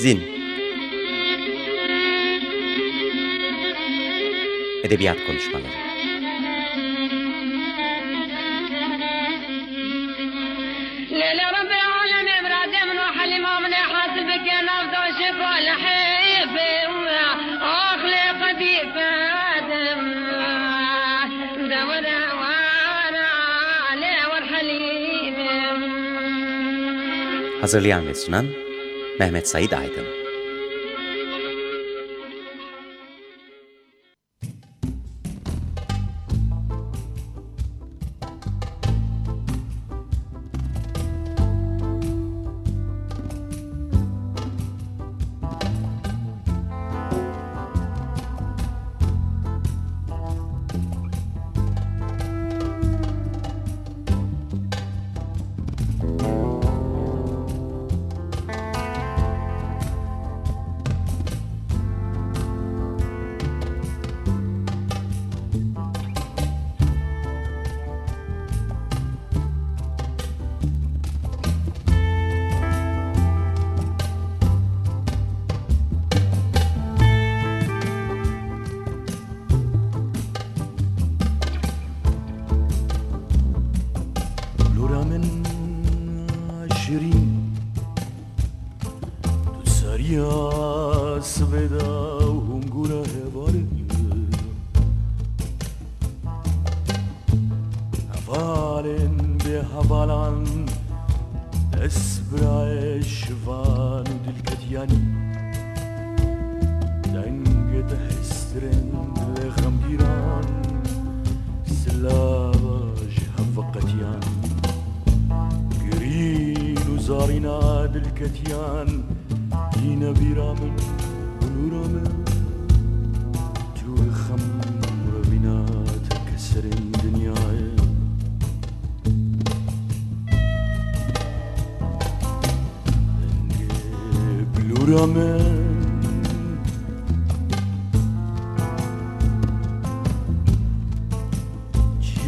Zin. Edebiyat Konuşmaları. Hazırlayan ve sunan Mehmet Said Aydın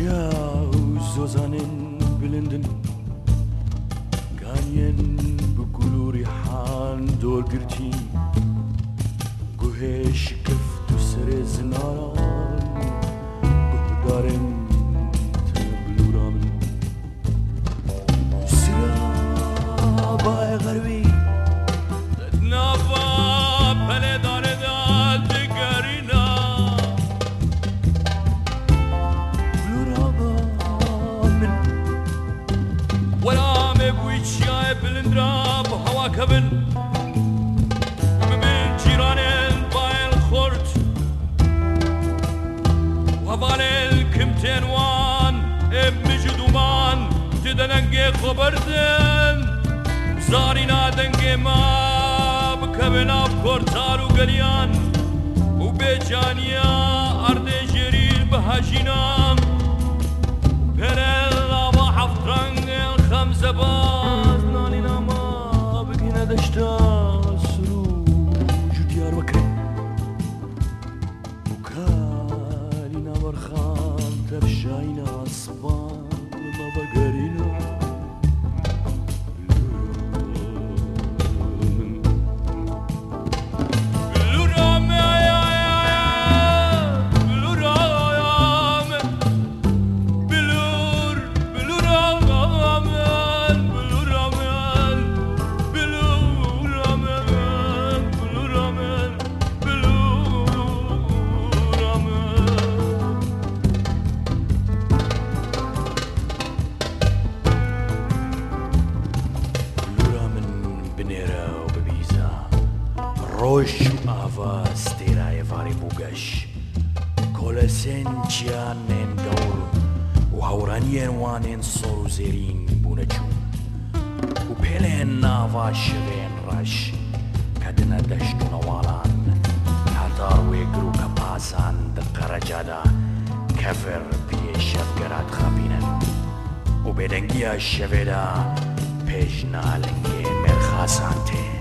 Ciao Zozanin bilindin. Ganyen bu rihan dor girtin Guheş keftu sere zinaran Guhdarin بەردم زاری نادەنگێ ما بکە بێ ناو کۆرتار و گەریان و بێجانیا ئەردێ ژێریل بە هەژینام پێرە لاوە هەفتڕەنگێن خەمزە باز. نانی ناما بگینە دەشتا سرو. جودیار وەکەن وکاری ناوەرخان تەرشای ناسبان روش آفا ستيرا يفاري بوغش كولسين جيان نين دور وهورانيين وانين صورو زيرين بونجون وبيلين نافا شغين رش كدنا دشتو نوالان هاتار ويقرو كباسان دقرجادا كفر بيشف قرات خبينن و بدنگی شویدا پیشنا لنگی مرخاسانته در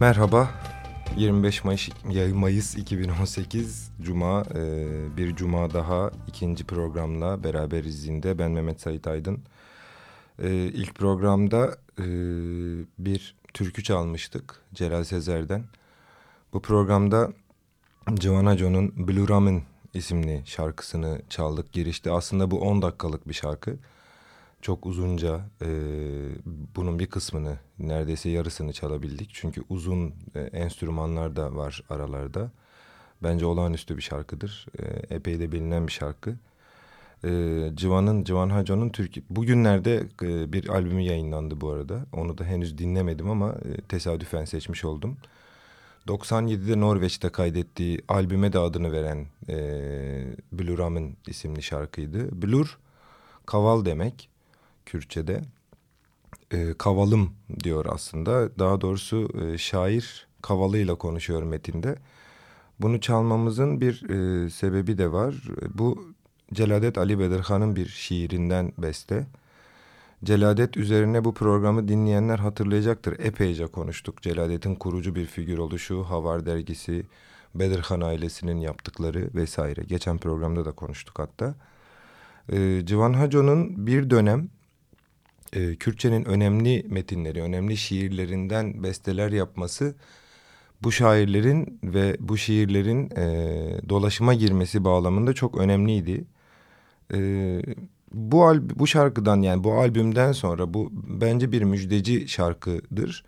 Merhaba. 25 Mayıs, Mayıs 2018 Cuma e, bir Cuma daha ikinci programla beraberiz zinde. Ben Mehmet Sait Aydın. E, ilk programda e, bir türkü çalmıştık Celal Sezer'den. Bu programda Giovanna John'un Blue Ramen isimli şarkısını çaldık girişte. Aslında bu 10 dakikalık bir şarkı çok uzunca e, bunun bir kısmını neredeyse yarısını çalabildik. Çünkü uzun e, enstrümanlar da var aralarda. Bence olağanüstü bir şarkıdır. E, epey de bilinen bir şarkı. E, Civan'ın, Civan Haco'nun Türkiye... Bugünlerde e, bir albümü yayınlandı bu arada. Onu da henüz dinlemedim ama e, tesadüfen seçmiş oldum. 97'de Norveç'te kaydettiği albüme de adını veren e, Blue Ramen isimli şarkıydı. Blur, kaval demek. Kürtçe'de. E, kavalım diyor aslında. Daha doğrusu e, şair kavalıyla konuşuyor metinde. Bunu çalmamızın bir e, sebebi de var. Bu Celadet Ali Bedirhan'ın bir şiirinden beste. Celadet üzerine bu programı dinleyenler hatırlayacaktır. Epeyce konuştuk. Celadet'in kurucu bir figür oluşu, Havar dergisi, Bedirhan ailesinin yaptıkları vesaire. Geçen programda da konuştuk hatta. E, Civan Haco'nun bir dönem e, Kürtçenin önemli metinleri, önemli şiirlerinden besteler yapması bu şairlerin ve bu şiirlerin e, dolaşıma girmesi bağlamında çok önemliydi. E, bu bu şarkıdan yani bu albümden sonra bu bence bir müjdeci şarkıdır.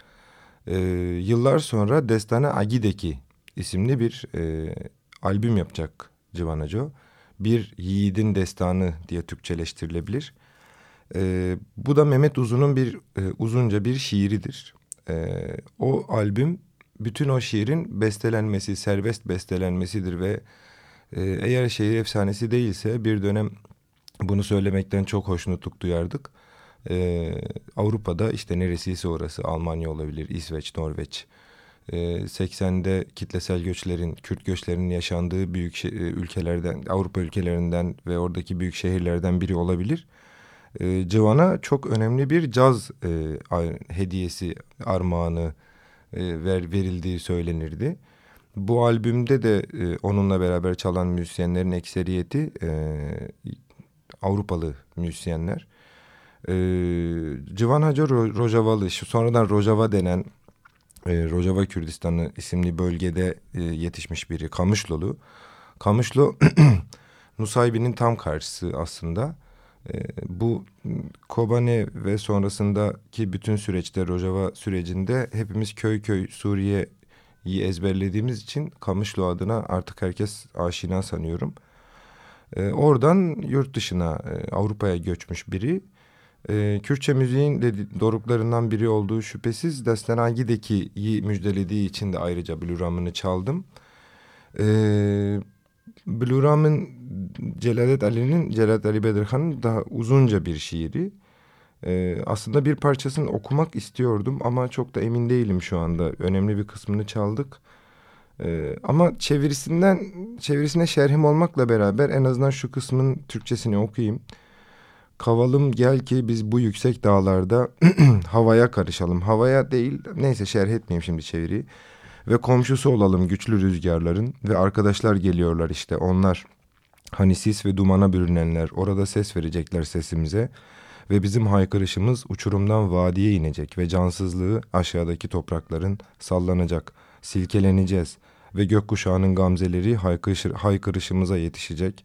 E, yıllar sonra Destane Agideki isimli bir e, albüm yapacak Civanaco. Bir Yiğidin Destanı diye Türkçeleştirilebilir. E, bu da Mehmet Uzun'un bir e, uzunca bir şiiridir. E, o albüm bütün o şiirin bestelenmesi, serbest bestelenmesidir ve e, eğer şehir efsanesi değilse bir dönem bunu söylemekten çok hoşnutluk duyardık. E, Avrupa'da işte neresiyse orası Almanya olabilir, İsveç, Norveç. E, 80'de kitlesel göçlerin, Kürt göçlerinin yaşandığı büyük ülkelerden, Avrupa ülkelerinden ve oradaki büyük şehirlerden biri olabilir e, Civan'a çok önemli bir caz e, hediyesi armağanı e, ver, verildiği söylenirdi. Bu albümde de e, onunla beraber çalan müzisyenlerin ekseriyeti e, Avrupalı müzisyenler. E, Civan Hacı Rojavalı, sonradan Rojava denen e, Rojava Kürdistanı isimli bölgede e, yetişmiş biri. Kamışlolu. Kamışlo Nusaybin'in tam karşısı aslında. E, bu Kobane ve sonrasındaki bütün süreçte Rojava sürecinde hepimiz köy köy Suriye'yi ezberlediğimiz için Kamışlı adına artık herkes aşina sanıyorum. E, oradan yurt dışına e, Avrupa'ya göçmüş biri. E, Kürtçe müziğin doruklarından biri olduğu şüphesiz Destenagi'deki müjdelediği için de ayrıca Blue çaldım. Evet Blue Ram'ın Celalet Ali'nin, Celalet Ali Bedirhan'ın daha uzunca bir şiiri. Ee, aslında bir parçasını okumak istiyordum ama çok da emin değilim şu anda. Önemli bir kısmını çaldık. Ee, ama çevirisinden, çevirisine şerhim olmakla beraber en azından şu kısmın Türkçesini okuyayım. Kavalım gel ki biz bu yüksek dağlarda havaya karışalım. Havaya değil, neyse şerh etmeyeyim şimdi çeviriyi. Ve komşusu olalım güçlü rüzgarların ve arkadaşlar geliyorlar işte onlar. Hani sis ve dumana bürünenler orada ses verecekler sesimize ve bizim haykırışımız uçurumdan vadiye inecek ve cansızlığı aşağıdaki toprakların sallanacak. Silkeleneceğiz. ve gökkuşağının gamzeleri haykırış, haykırışımıza yetişecek.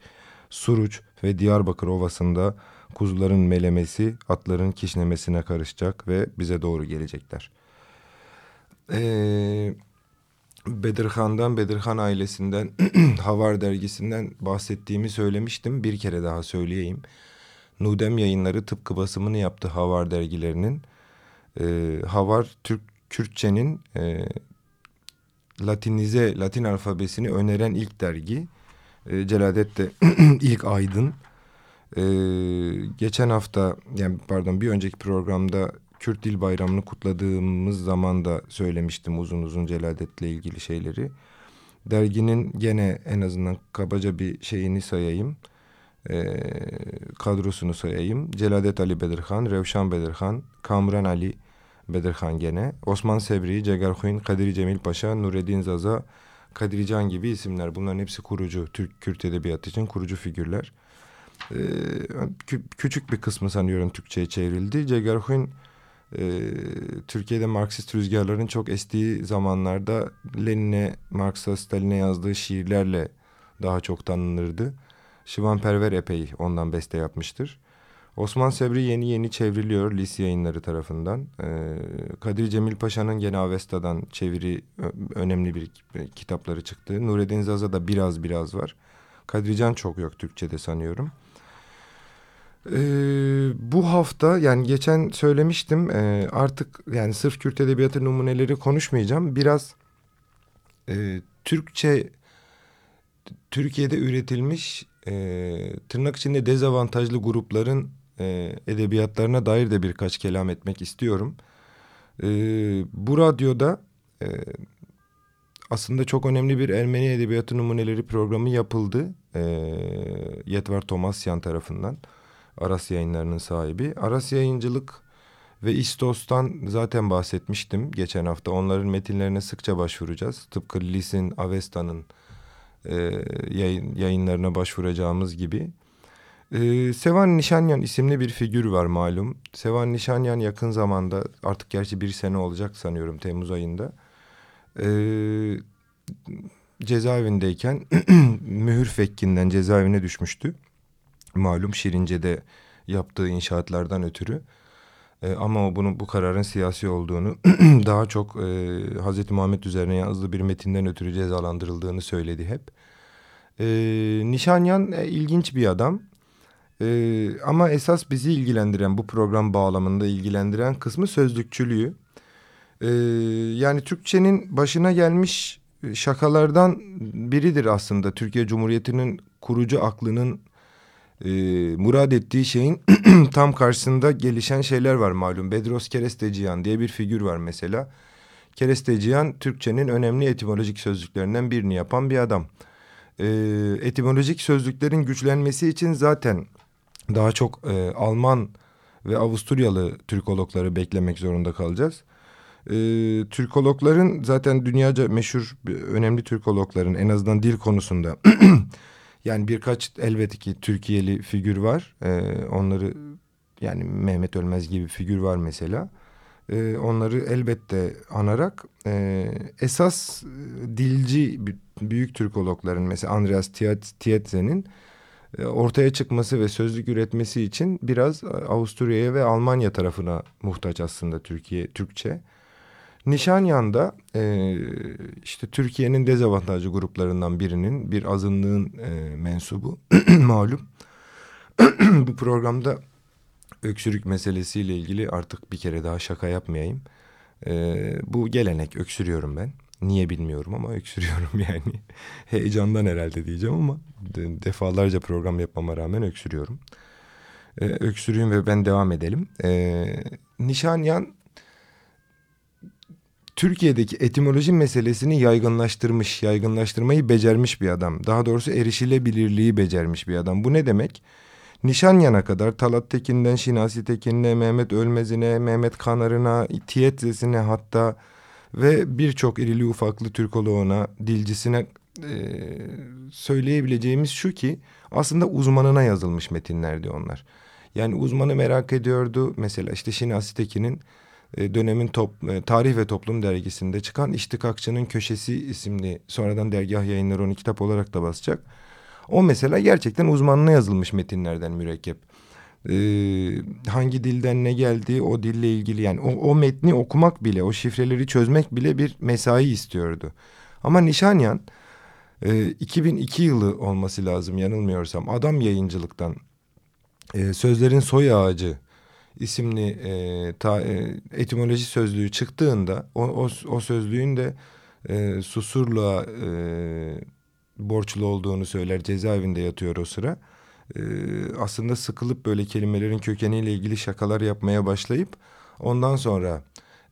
Suruç ve Diyarbakır Ovası'nda kuzuların melemesi atların kişnemesine karışacak ve bize doğru gelecekler. Ee, Bedirhan'dan, Bedirhan ailesinden, Havar dergisinden bahsettiğimi söylemiştim. Bir kere daha söyleyeyim. Nudem yayınları tıpkı basımını yaptı Havar dergilerinin. Ee, Havar Türk Kürtçenin e, Latinize, Latin alfabesini öneren ilk dergi. E, Celadet de ilk aydın. E, geçen hafta, yani pardon bir önceki programda Kürt Dil Bayramı'nı kutladığımız zaman da söylemiştim uzun uzun Celadet'le ilgili şeyleri. Derginin gene en azından kabaca bir şeyini sayayım. E, kadrosunu sayayım. Celadet Ali Bedirhan, Revşan Bedirhan, Kamran Ali Bedirhan gene, Osman Sebri, Cegarhuyn, Kadiri Cemil Paşa, Nureddin Zaza, Kadiri Can gibi isimler. Bunların hepsi kurucu, Türk Kürt Edebiyatı için kurucu figürler. Ee, kü küçük bir kısmı sanıyorum Türkçe'ye çevrildi. Cegarhuyn e, Türkiye'de Marksist rüzgarların çok estiği zamanlarda Lenin'e, Marx'a, Stalin'e yazdığı şiirlerle daha çok tanınırdı. Şivan Perver epey ondan beste yapmıştır. Osman Sebri yeni yeni çevriliyor Lis yayınları tarafından. Ee, Kadir Cemil Paşa'nın gene Avesta'dan çeviri önemli bir kitapları çıktı. Nureddin Zaza da biraz biraz var. Kadrican çok yok Türkçe'de sanıyorum. Ee, bu hafta yani geçen söylemiştim e, artık yani sırf Kürt Edebiyatı numuneleri konuşmayacağım. Biraz e, Türkçe Türkiye'de üretilmiş e, tırnak içinde dezavantajlı grupların e, edebiyatlarına dair de birkaç kelam etmek istiyorum. E, bu radyoda e, aslında çok önemli bir Ermeni Edebiyatı Numuneleri programı yapıldı. E, Yetvar Tomasyan tarafından. Aras yayınlarının sahibi. Aras Yayıncılık ve İstos'tan zaten bahsetmiştim geçen hafta. Onların metinlerine sıkça başvuracağız. Tıpkı Lis'in, Avesta'nın e, yayın, yayınlarına başvuracağımız gibi. Ee, Sevan Nişanyan isimli bir figür var malum. Sevan Nişanyan yakın zamanda artık gerçi bir sene olacak sanıyorum Temmuz ayında. Ee, cezaevindeyken mühür fekkinden cezaevine düşmüştü. Malum Şirince'de yaptığı inşaatlardan ötürü. Ee, ama o bunun bu kararın siyasi olduğunu daha çok e, Hazreti Muhammed üzerine yazdığı bir metinden ötürü cezalandırıldığını söyledi hep. Ee, Nişanyan e, ilginç bir adam. Ee, ama esas bizi ilgilendiren bu program bağlamında ilgilendiren kısmı sözlükçülüğü. Ee, yani Türkçenin başına gelmiş şakalardan biridir aslında. Türkiye Cumhuriyeti'nin kurucu aklının e, murad ettiği şeyin tam karşısında gelişen şeyler var malum. Bedros Keresteciyan diye bir figür var mesela. Keresteciyan Türkçenin önemli etimolojik sözlüklerinden birini yapan bir adam. E, etimolojik sözlüklerin güçlenmesi için zaten daha çok e, Alman ve Avusturyalı Türkologları beklemek zorunda kalacağız. E, Türkologların zaten dünyaca meşhur önemli Türkologların en azından dil konusunda yani birkaç elbette ki Türkiye'li figür var. E, onları yani Mehmet Ölmez gibi figür var mesela. E, onları elbette anarak e, esas dilci büyük Türkologların mesela Andreas Tietze'nin e, ortaya çıkması ve sözlük üretmesi için biraz e, Avusturya'ya ve Almanya tarafına muhtaç aslında Türkiye Türkçe. Nişanyan'da e, işte Türkiye'nin dezavantajlı gruplarından birinin bir azınlığın e, mensubu malum. Bu programda öksürük meselesiyle ilgili artık bir kere daha şaka yapmayayım. E, bu gelenek öksürüyorum ben. Niye bilmiyorum ama öksürüyorum yani. Heyecandan herhalde diyeceğim ama defalarca program yapmama rağmen öksürüyorum. Ee, öksürüyorum ve ben devam edelim. Ee, Nişanyan Türkiye'deki etimoloji meselesini yaygınlaştırmış, yaygınlaştırmayı becermiş bir adam. Daha doğrusu erişilebilirliği becermiş bir adam. Bu ne demek? Nişanyan'a kadar Talat Tekin'den Şinasi Tekin'ine, Mehmet Ölmez'ine, Mehmet Kanar'ına, Tietzes'ine hatta ve birçok irili ufaklı Türkoloğuna, dilcisine e, söyleyebileceğimiz şu ki aslında uzmanına yazılmış metinlerdi onlar. Yani uzmanı merak ediyordu. Mesela işte Şinasi Tekin'in dönemin top, e, Tarih ve Toplum dergisinde çıkan İştikakçının Köşesi isimli sonradan dergah yayınları onu kitap olarak da basacak. O mesela gerçekten uzmanına yazılmış metinlerden mürekkep. Ee, hangi dilden ne geldiği o dille ilgili yani o, o metni okumak bile o şifreleri çözmek bile bir mesai istiyordu. Ama Nişanyan e, 2002 yılı olması lazım yanılmıyorsam adam yayıncılıktan e, Sözlerin Soy Ağacı isimli e, ta, e, etimoloji sözlüğü çıktığında o, o, o sözlüğün de e, Susurluğa e, borçlu olduğunu söyler cezaevinde yatıyor o sıra. E, aslında sıkılıp böyle kelimelerin kökeniyle ilgili şakalar yapmaya başlayıp ondan sonra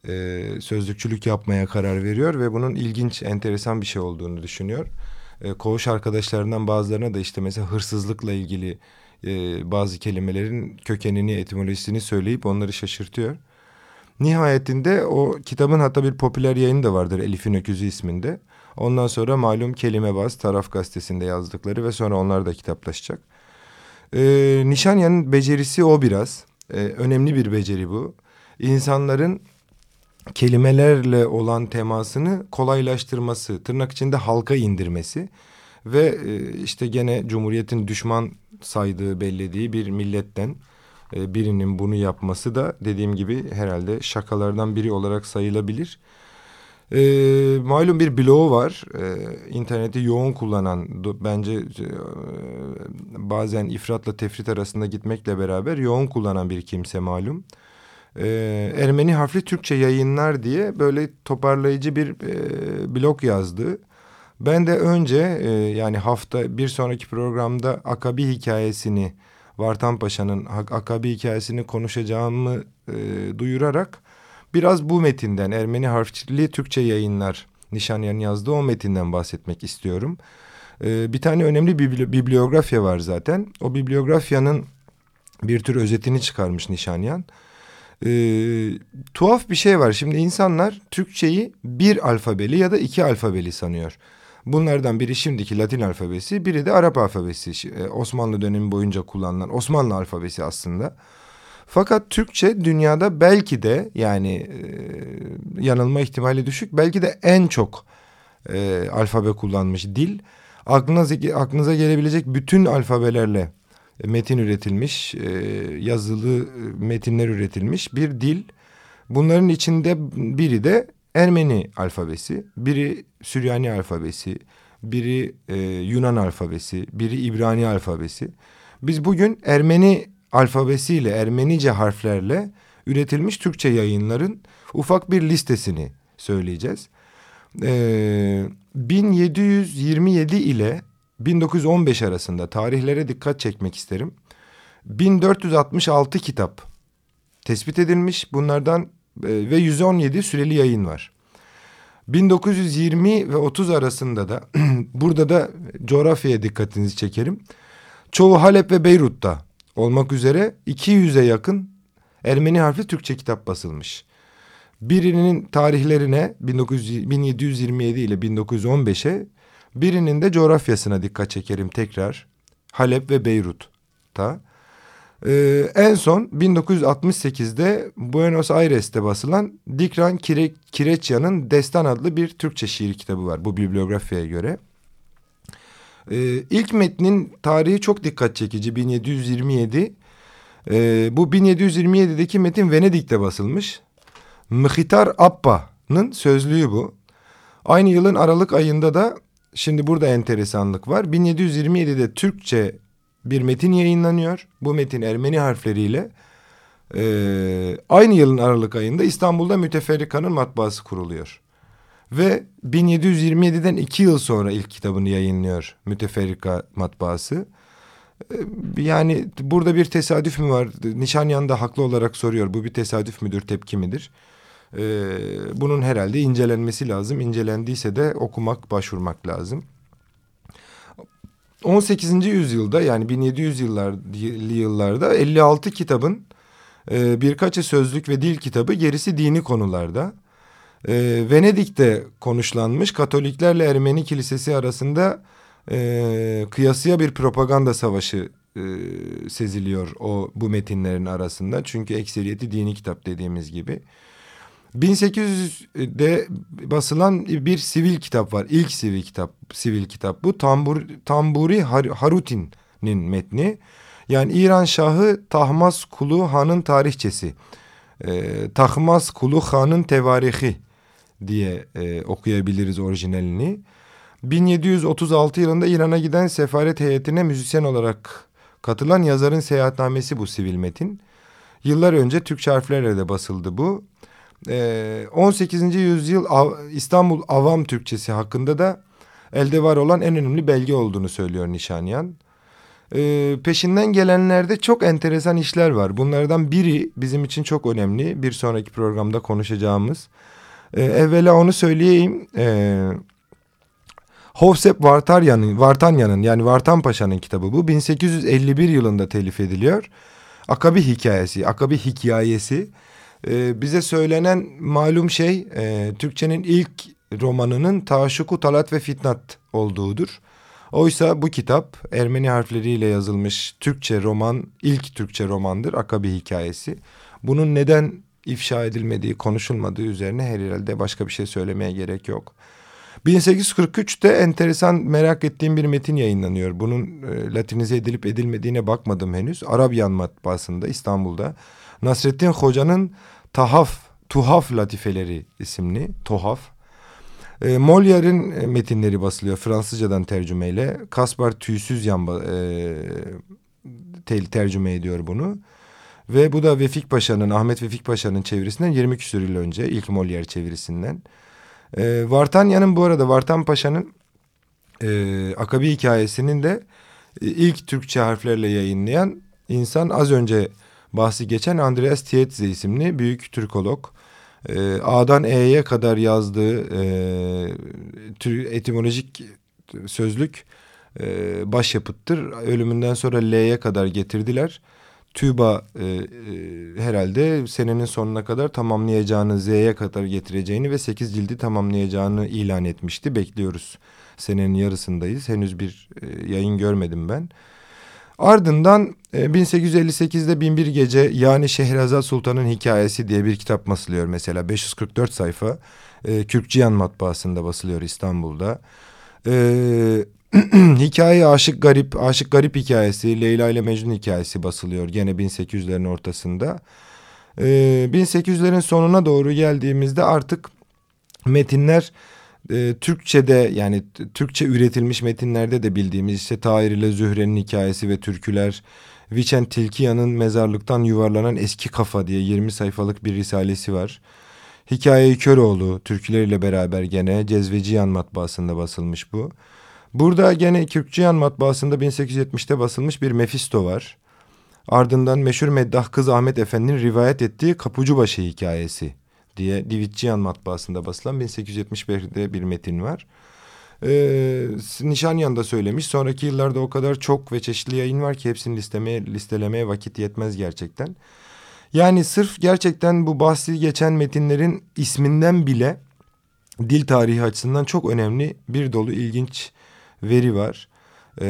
e, sözlükçülük yapmaya karar veriyor ve bunun ilginç enteresan bir şey olduğunu düşünüyor. E, koğuş arkadaşlarından bazılarına da işte mesela hırsızlıkla ilgili e, bazı kelimelerin kökenini, etimolojisini söyleyip onları şaşırtıyor. Nihayetinde o kitabın hatta bir popüler yayını da vardır Elif'in Öküzü isminde. Ondan sonra malum Kelimebaz Taraf Gazetesi'nde yazdıkları ve sonra onlar da kitaplaşacak. Ee, Nişanyan'ın becerisi o biraz. Ee, önemli bir beceri bu. İnsanların kelimelerle olan temasını kolaylaştırması, tırnak içinde halka indirmesi ve e, işte gene Cumhuriyet'in düşman saydığı, bellediği bir milletten e, birinin bunu yapması da dediğim gibi herhalde şakalardan biri olarak sayılabilir. E, malum bir bloğu var. E, interneti yoğun kullanan bence e, bazen ifratla tefrit arasında gitmekle beraber yoğun kullanan bir kimse malum. E, Ermeni harfli Türkçe yayınlar diye böyle toparlayıcı bir e, blog yazdı. Ben de önce e, yani hafta bir sonraki programda Akabi hikayesini Vartan Paşa'nın Akabi hikayesini konuşacağımı e, duyurarak biraz bu metinden Ermeni harfçili Türkçe yayınlar Nişanyan yazdığı o metinden bahsetmek istiyorum. E, bir tane önemli bir bibliografya var zaten. O bibliografyanın bir tür özetini çıkarmış Nişanyan. E, tuhaf bir şey var. Şimdi insanlar Türkçeyi bir alfabeli ya da iki alfabeli sanıyor. Bunlardan biri şimdiki Latin alfabesi, biri de Arap alfabesi. E, Osmanlı dönemi boyunca kullanılan Osmanlı alfabesi aslında. Fakat Türkçe dünyada belki de yani e, yanılma ihtimali düşük, belki de en çok e, alfabe kullanmış dil. Aklınıza, aklınıza gelebilecek bütün alfabelerle metin üretilmiş, e, yazılı e, metinler üretilmiş bir dil. Bunların içinde biri de Ermeni alfabesi, biri Süryani alfabesi, biri e, Yunan alfabesi, biri İbrani alfabesi. Biz bugün Ermeni alfabesiyle, Ermenice harflerle üretilmiş Türkçe yayınların ufak bir listesini söyleyeceğiz. Ee, 1727 ile 1915 arasında tarihlere dikkat çekmek isterim. 1466 kitap tespit edilmiş. Bunlardan ve 117 süreli yayın var. 1920 ve 30 arasında da burada da coğrafyaya dikkatinizi çekerim. Çoğu Halep ve Beyrut'ta olmak üzere 200'e yakın Ermeni harfli Türkçe kitap basılmış. Birinin tarihlerine 1900, 1727 ile 1915'e birinin de coğrafyasına dikkat çekerim tekrar. Halep ve Beyrut'ta. Ee, en son 1968'de Buenos Aires'te basılan Dikran Kire, Kireçya'nın Destan adlı bir Türkçe şiir kitabı var bu bibliografyaya göre. Ee, ilk metnin tarihi çok dikkat çekici 1727. Ee, bu 1727'deki metin Venedik'te basılmış. Mıhitar Appa'nın sözlüğü bu. Aynı yılın Aralık ayında da şimdi burada enteresanlık var. 1727'de Türkçe bir metin yayınlanıyor. Bu metin Ermeni harfleriyle e, aynı yılın Aralık ayında İstanbul'da Müteferrika'nın matbaası kuruluyor. Ve 1727'den iki yıl sonra ilk kitabını yayınlıyor Müteferrika matbaası. E, yani burada bir tesadüf mü var? Nişanyan da haklı olarak soruyor. Bu bir tesadüf müdür, tepki midir? Ee, bunun herhalde incelenmesi lazım. İncelendiyse de okumak, başvurmak lazım. 18. yüzyılda yani 1700 yıllar, yıllarda 56 kitabın e, birkaçı sözlük ve dil kitabı gerisi dini konularda. E, Venedik'te konuşlanmış Katoliklerle Ermeni Kilisesi arasında e, kıyasıya bir propaganda savaşı e, seziliyor o bu metinlerin arasında. Çünkü ekseriyeti dini kitap dediğimiz gibi. 1800'de basılan bir sivil kitap var. İlk sivil kitap, sivil kitap. Bu Tambur, Tamburi Har Harutin'in metni. Yani İran Şahı Tahmas Kulu Han'ın tarihçesi. E, Tahmas Kulu Han'ın tevarihi diye e, okuyabiliriz orijinalini. 1736 yılında İran'a giden sefaret heyetine müzisyen olarak katılan yazarın seyahatnamesi bu sivil metin. Yıllar önce Türkçe harflerle de basıldı bu. Ee, 18. yüzyıl Av İstanbul Avam Türkçesi hakkında da elde var olan en önemli belge olduğunu söylüyor Nişanyan. Ee, peşinden gelenlerde çok enteresan işler var. Bunlardan biri bizim için çok önemli. Bir sonraki programda konuşacağımız. Ee, evvela onu söyleyeyim. Ee, Hovsep Vartanyan'ın Vartanyan'ın yani Vartan Paşa'nın kitabı bu. 1851 yılında telif ediliyor. Akabi hikayesi, Akabi hikayesi. Ee, bize söylenen malum şey e, Türkçenin ilk romanının Taşuku Talat ve Fitnat olduğudur. Oysa bu kitap Ermeni harfleriyle yazılmış Türkçe roman, ilk Türkçe romandır Akabi hikayesi. Bunun neden ifşa edilmediği, konuşulmadığı üzerine herhalde başka bir şey söylemeye gerek yok. 1843'te enteresan merak ettiğim bir metin yayınlanıyor. Bunun e, latinize edilip edilmediğine bakmadım henüz. Arabiyan matbaasında İstanbul'da. Nasrettin Hoca'nın Tahaf, Tuhaf Latifeleri isimli, Tuhaf. E, Molière'in e, metinleri basılıyor Fransızcadan tercümeyle. Kaspar Tüysüz Yamba e, tel, tercüme ediyor bunu. Ve bu da Vefik Paşa'nın, Ahmet Vefik Paşa'nın çevirisinden 20 küsur yıl önce. ilk Molière çevirisinden. E, Vartanya'nın bu arada Vartan Paşa'nın e, Akabi hikayesinin de e, ilk Türkçe harflerle yayınlayan insan az önce bahsi geçen Andreas Tietze isimli büyük Türkolog. E, A'dan E'ye kadar yazdığı e, etimolojik sözlük e, başyapıttır. Ölümünden sonra L'ye kadar getirdiler. TÜBA e, e, herhalde senenin sonuna kadar tamamlayacağını, Z'ye kadar getireceğini ve sekiz cildi tamamlayacağını ilan etmişti. Bekliyoruz. Senenin yarısındayız. Henüz bir e, yayın görmedim ben. Ardından e, 1858'de Binbir Gece yani Şehrazat Sultan'ın hikayesi diye bir kitap basılıyor mesela. 544 sayfa e, matbaasında basılıyor İstanbul'da. E, hikaye Aşık Garip, Aşık Garip hikayesi, Leyla ile Mecnun hikayesi basılıyor gene 1800'lerin ortasında. Ee, 1800'lerin sonuna doğru geldiğimizde artık metinler e, Türkçe'de yani Türkçe üretilmiş metinlerde de bildiğimiz işte Tahir ile Zühre'nin hikayesi ve türküler, Viçen Tilkiyan'ın mezarlıktan yuvarlanan eski kafa diye 20 sayfalık bir risalesi var. Hikaye Köroğlu türküleriyle beraber gene Cezveciyan matbaasında basılmış bu. Burada gene Kürkçüyan matbaasında 1870'te basılmış bir Mefisto var. Ardından meşhur meddah kız Ahmet Efendi'nin rivayet ettiği Kapucubaşı hikayesi diye Divitçiyan matbaasında basılan 1871'de bir metin var. Ee, Nişanyan da söylemiş. Sonraki yıllarda o kadar çok ve çeşitli yayın var ki hepsini listemeye, listelemeye vakit yetmez gerçekten. Yani sırf gerçekten bu bahsi geçen metinlerin isminden bile dil tarihi açısından çok önemli bir dolu ilginç veri var. Ee,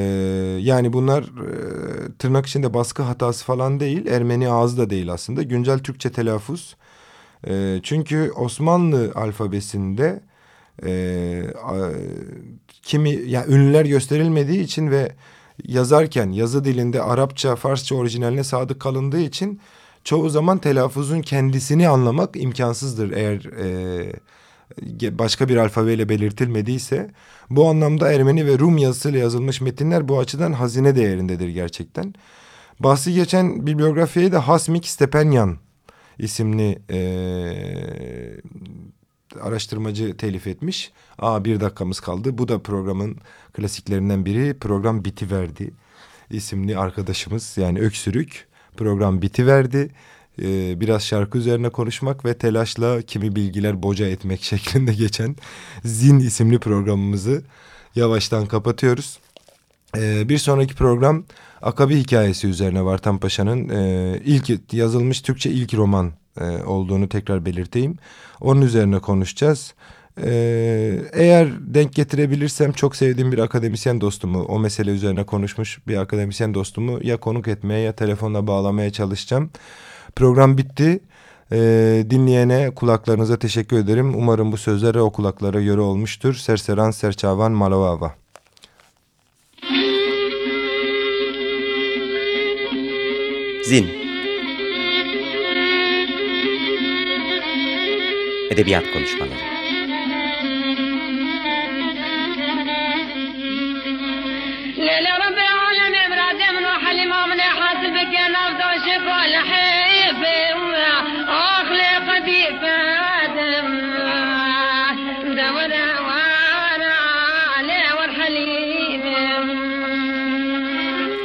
yani bunlar e, tırnak içinde baskı hatası falan değil. Ermeni ağzı da değil aslında. Güncel Türkçe telaffuz. E, çünkü Osmanlı alfabesinde e, a, kimi yani ünlüler gösterilmediği için ve yazarken yazı dilinde Arapça, Farsça orijinaline sadık kalındığı için çoğu zaman telaffuzun kendisini anlamak imkansızdır eğer e, başka bir alfabeyle belirtilmediyse bu anlamda Ermeni ve Rum yazısıyla yazılmış metinler bu açıdan hazine değerindedir gerçekten. Bahsi geçen bibliografyayı da Hasmik Stepenyan isimli e, araştırmacı telif etmiş. Aa bir dakikamız kaldı. Bu da programın klasiklerinden biri. Program bitiverdi isimli arkadaşımız yani öksürük. Program bitiverdi e, biraz şarkı üzerine konuşmak ve telaşla kimi bilgiler boca etmek şeklinde geçen Zin isimli programımızı yavaştan kapatıyoruz. E, bir sonraki program Akabi hikayesi üzerine Vartan Paşa'nın e, ilk yazılmış Türkçe ilk roman e, olduğunu tekrar belirteyim. Onun üzerine konuşacağız. Ee, eğer denk getirebilirsem çok sevdiğim bir akademisyen dostumu, o mesele üzerine konuşmuş bir akademisyen dostumu ya konuk etmeye ya telefonla bağlamaya çalışacağım. Program bitti. Ee, dinleyene kulaklarınıza teşekkür ederim. Umarım bu sözlere o kulaklara göre olmuştur. Serseran Serçavan Malavava. Zin. Edebiyat Konuşmaları.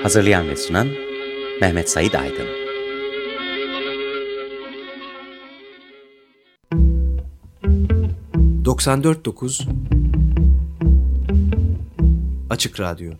Hazırlayan ve sunan Mehmet Said Aydın. ...94.9 Açık Radyo.